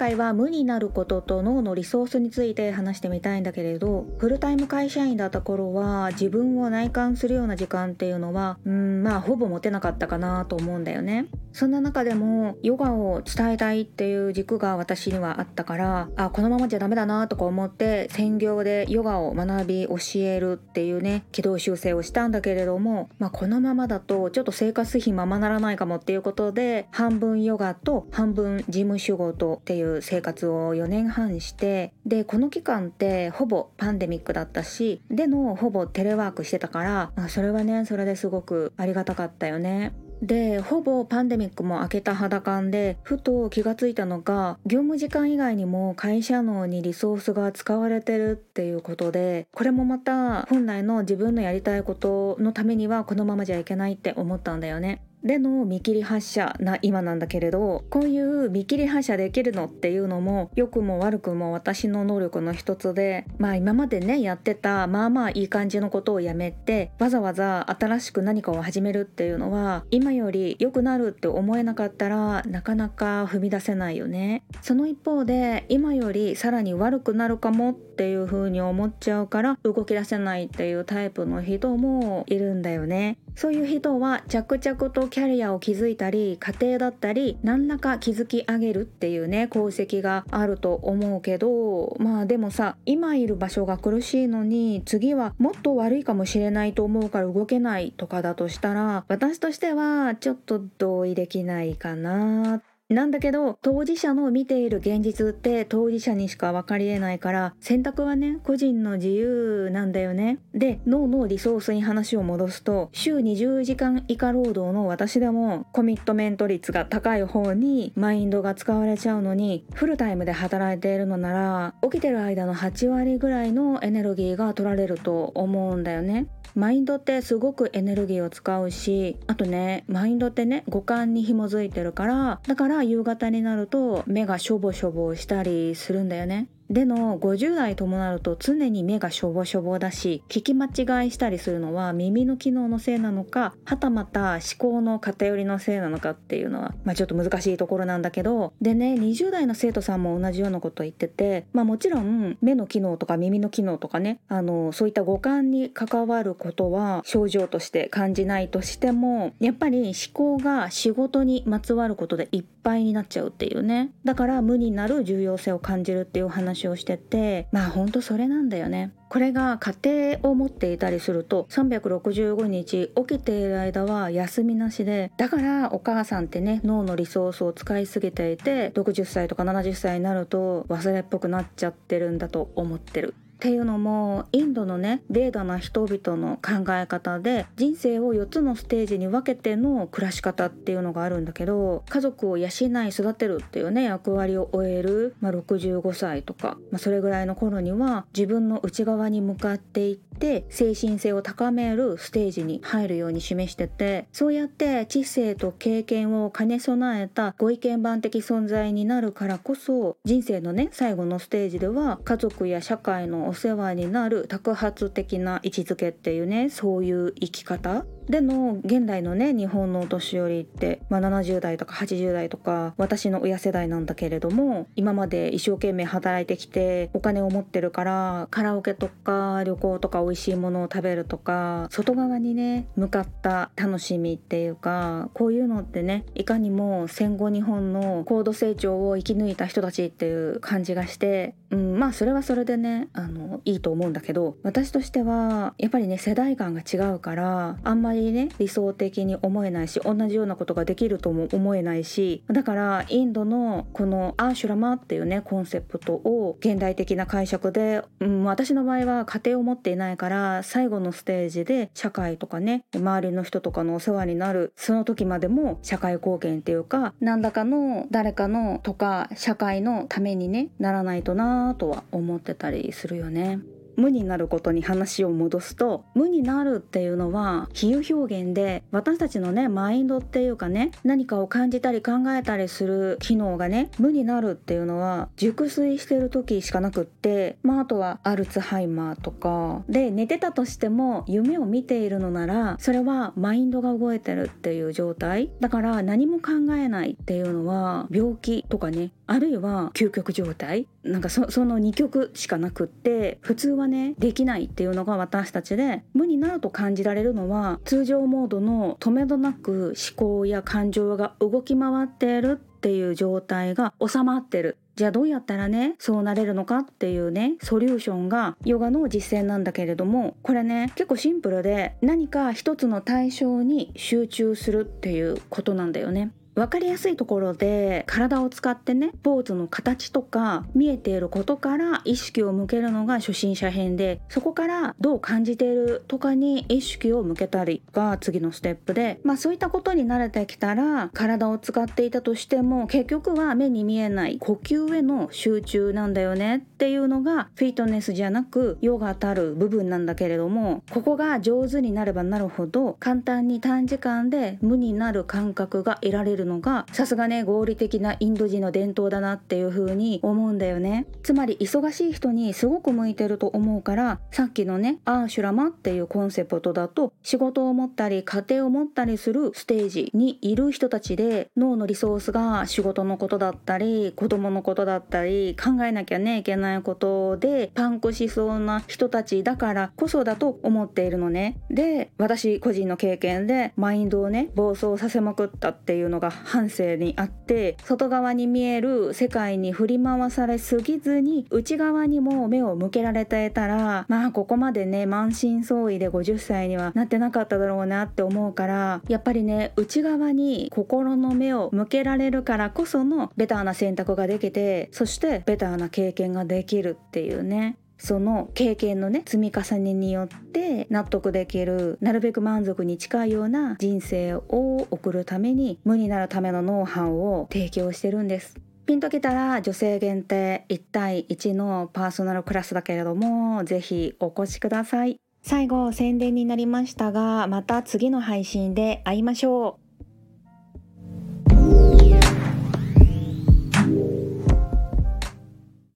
回は無になることと脳のリソースについて話してみたいんだけれどフルタイム会社員だった頃は自分を内観するような時間っていうのはうんまあほぼ持てなかったかなと思うんだよね。そんな中でもヨガを伝えたいっていう軸が私にはあったからあこのままじゃダメだなとか思って専業でヨガを学び教えるっていうね軌道修正をしたんだけれども、まあ、このままだとちょっと生活費ままならないかもっていうことで半分ヨガと半分事務仕事っていう生活を4年半してでこの期間ってほぼパンデミックだったしでのほぼテレワークしてたから、まあ、それはねそれですごくありがたかったよね。でほぼパンデミックも明けた肌感でふと気がついたのが業務時間以外にも会社脳にリソースが使われてるっていうことでこれもまた本来の自分のやりたいことのためにはこのままじゃいけないって思ったんだよね。での見切り発車な今なんだけれどこういう見切り発車できるのっていうのも良くも悪くも私の能力の一つでまあ今までねやってたまあまあいい感じのことをやめてわざわざ新しく何かを始めるっていうのは今より良くなるって思えなかったらなかなか踏み出せないよね。その一方で今よりさらに悪くなるかもっていう風に思っちゃうから動き出せないっていうタイプの人もいるんだよね。そういう人は着々とキャリアを築いたり家庭だったり何らか築き上げるっていうね功績があると思うけどまあでもさ今いる場所が苦しいのに次はもっと悪いかもしれないと思うから動けないとかだとしたら私としてはちょっと同意できないかな。なんだけど当事者の見ている現実って当事者にしか分かりえないから選択はね個人の自由なんだよね。で脳のリソースに話を戻すと週20時間以下労働の私でもコミットメント率が高い方にマインドが使われちゃうのにフルタイムで働いているのなら起きてる間の8割ぐらいのエネルギーが取られると思うんだよね。マインドってすごくエネルギーを使うしあとねマインドってね五感に紐づいてるからだから夕方になると目がしょぼしょぼしたりするんだよね。での50代ともなると常に目がしょぼしょぼだし聞き間違いしたりするのは耳の機能のせいなのかはたまた思考の偏りのせいなのかっていうのは、まあ、ちょっと難しいところなんだけどでね20代の生徒さんも同じようなこと言ってて、まあ、もちろん目の機能とか耳の機能とかねあのそういった五感に関わることは症状として感じないとしてもやっぱり思考が仕事にまつわることでいっぱいになっちゃうっていうね。だから無になる重要性を感じるっていう話話をしててまあほんとそれなんだよね。これが家庭を持っていたりすると365日起きている間は休みなしでだからお母さんってね脳のリソースを使いすぎていて60歳とか70歳になると忘れっぽくなっちゃってるんだと思ってる。っていうのもインドのねベーダな人々の考え方で人生を4つのステージに分けての暮らし方っていうのがあるんだけど家族を養い育てるっていうね役割を終える、まあ、65歳とか、まあ、それぐらいの頃には自分の内側に向かっていって精神性を高めるステージに入るように示しててそうやって知性と経験を兼ね備えたご意見番的存在になるからこそ人生のね最後のステージでは家族や社会のお世話になる托発的な位置づけっていうねそういう生き方での現代のね日本のお年寄りって、まあ、70代とか80代とか私の親世代なんだけれども今まで一生懸命働いてきてお金を持ってるからカラオケとか旅行とか美味しいものを食べるとか外側にね向かった楽しみっていうかこういうのってねいかにも戦後日本の高度成長を生き抜いた人たちっていう感じがして、うん、まあそれはそれでねあのいいと思うんだけど私としてはやっぱりね世代間が違うからあんまりりね理想的に思えないし同じようなことができるとも思えないしだからインドのこのアーシュラマっていうねコンセプトを現代的な解釈で、うん、私の場合は家庭を持っていないから最後のステージで社会とかね周りの人とかのお世話になるその時までも社会貢献っていうか何らかの誰かのとか社会のためにねならないとなとは思ってたりするよね。無になることに話を戻すと無になるっていうのは比喩表現で私たちのねマインドっていうかね何かを感じたり考えたりする機能がね無になるっていうのは熟睡してる時しかなくってまああとはアルツハイマーとか。で寝てたとしても夢を見ているのならそれはマインドが動いてるっていう状態。だから何も考えないっていうのは病気とかねあるいは究極状態。なんかその2極しかなくって普通ははねできないっていうのが私たちで無になると感じられるのは通常モードの止めどなく思考や感情が動き回っているっていう状態が収まってる。じゃあどうやったらねそうなれるのかっていうねソリューションがヨガの実践なんだけれどもこれね結構シンプルで何か一つの対象に集中するっていうことなんだよね。分かりやすいところで体を使ってねポーズの形とか見えていることから意識を向けるのが初心者編でそこからどう感じているとかに意識を向けたりが次のステップでまあそういったことに慣れてきたら体を使っていたとしても結局は目に見えない呼吸への集中なんだよねっていうのがフィットネスじゃなくヨガたる部分なんだけれどもここが上手になればなるほど簡単に短時間で無になる感覚が得られるるのがさすがね合理的なインド人の伝統だなっていう風に思うんだよね。つまり忙しい人にすごく向いてると思うからさっきのねアーシュラマっていうコンセプトだと仕事を持ったり家庭を持ったりするステージにいる人たちで脳のリソースが仕事のことだったり子供のことだったり考えなきゃねいけないことでパンクしそうな人たちだからこそだと思っているのね。で私個人の経験でマインドをね暴走させまくったっていうのが反省にあって外側に見える世界に振り回されすぎずに内側にも目を向けられていたらまあここまでね満身創痍で50歳にはなってなかっただろうなって思うからやっぱりね内側に心の目を向けられるからこそのベターな選択ができてそしてベターな経験ができるっていうねその経験のね積み重ねによって納得できるなるべく満足に近いような人生を送るために無になるためのノウハウを提供してるんです。ピンときたら女性限定1対1のパーソナルクラスだけれどもぜひお越しください。最後宣伝になりましたがまた次の配信で会いましょう。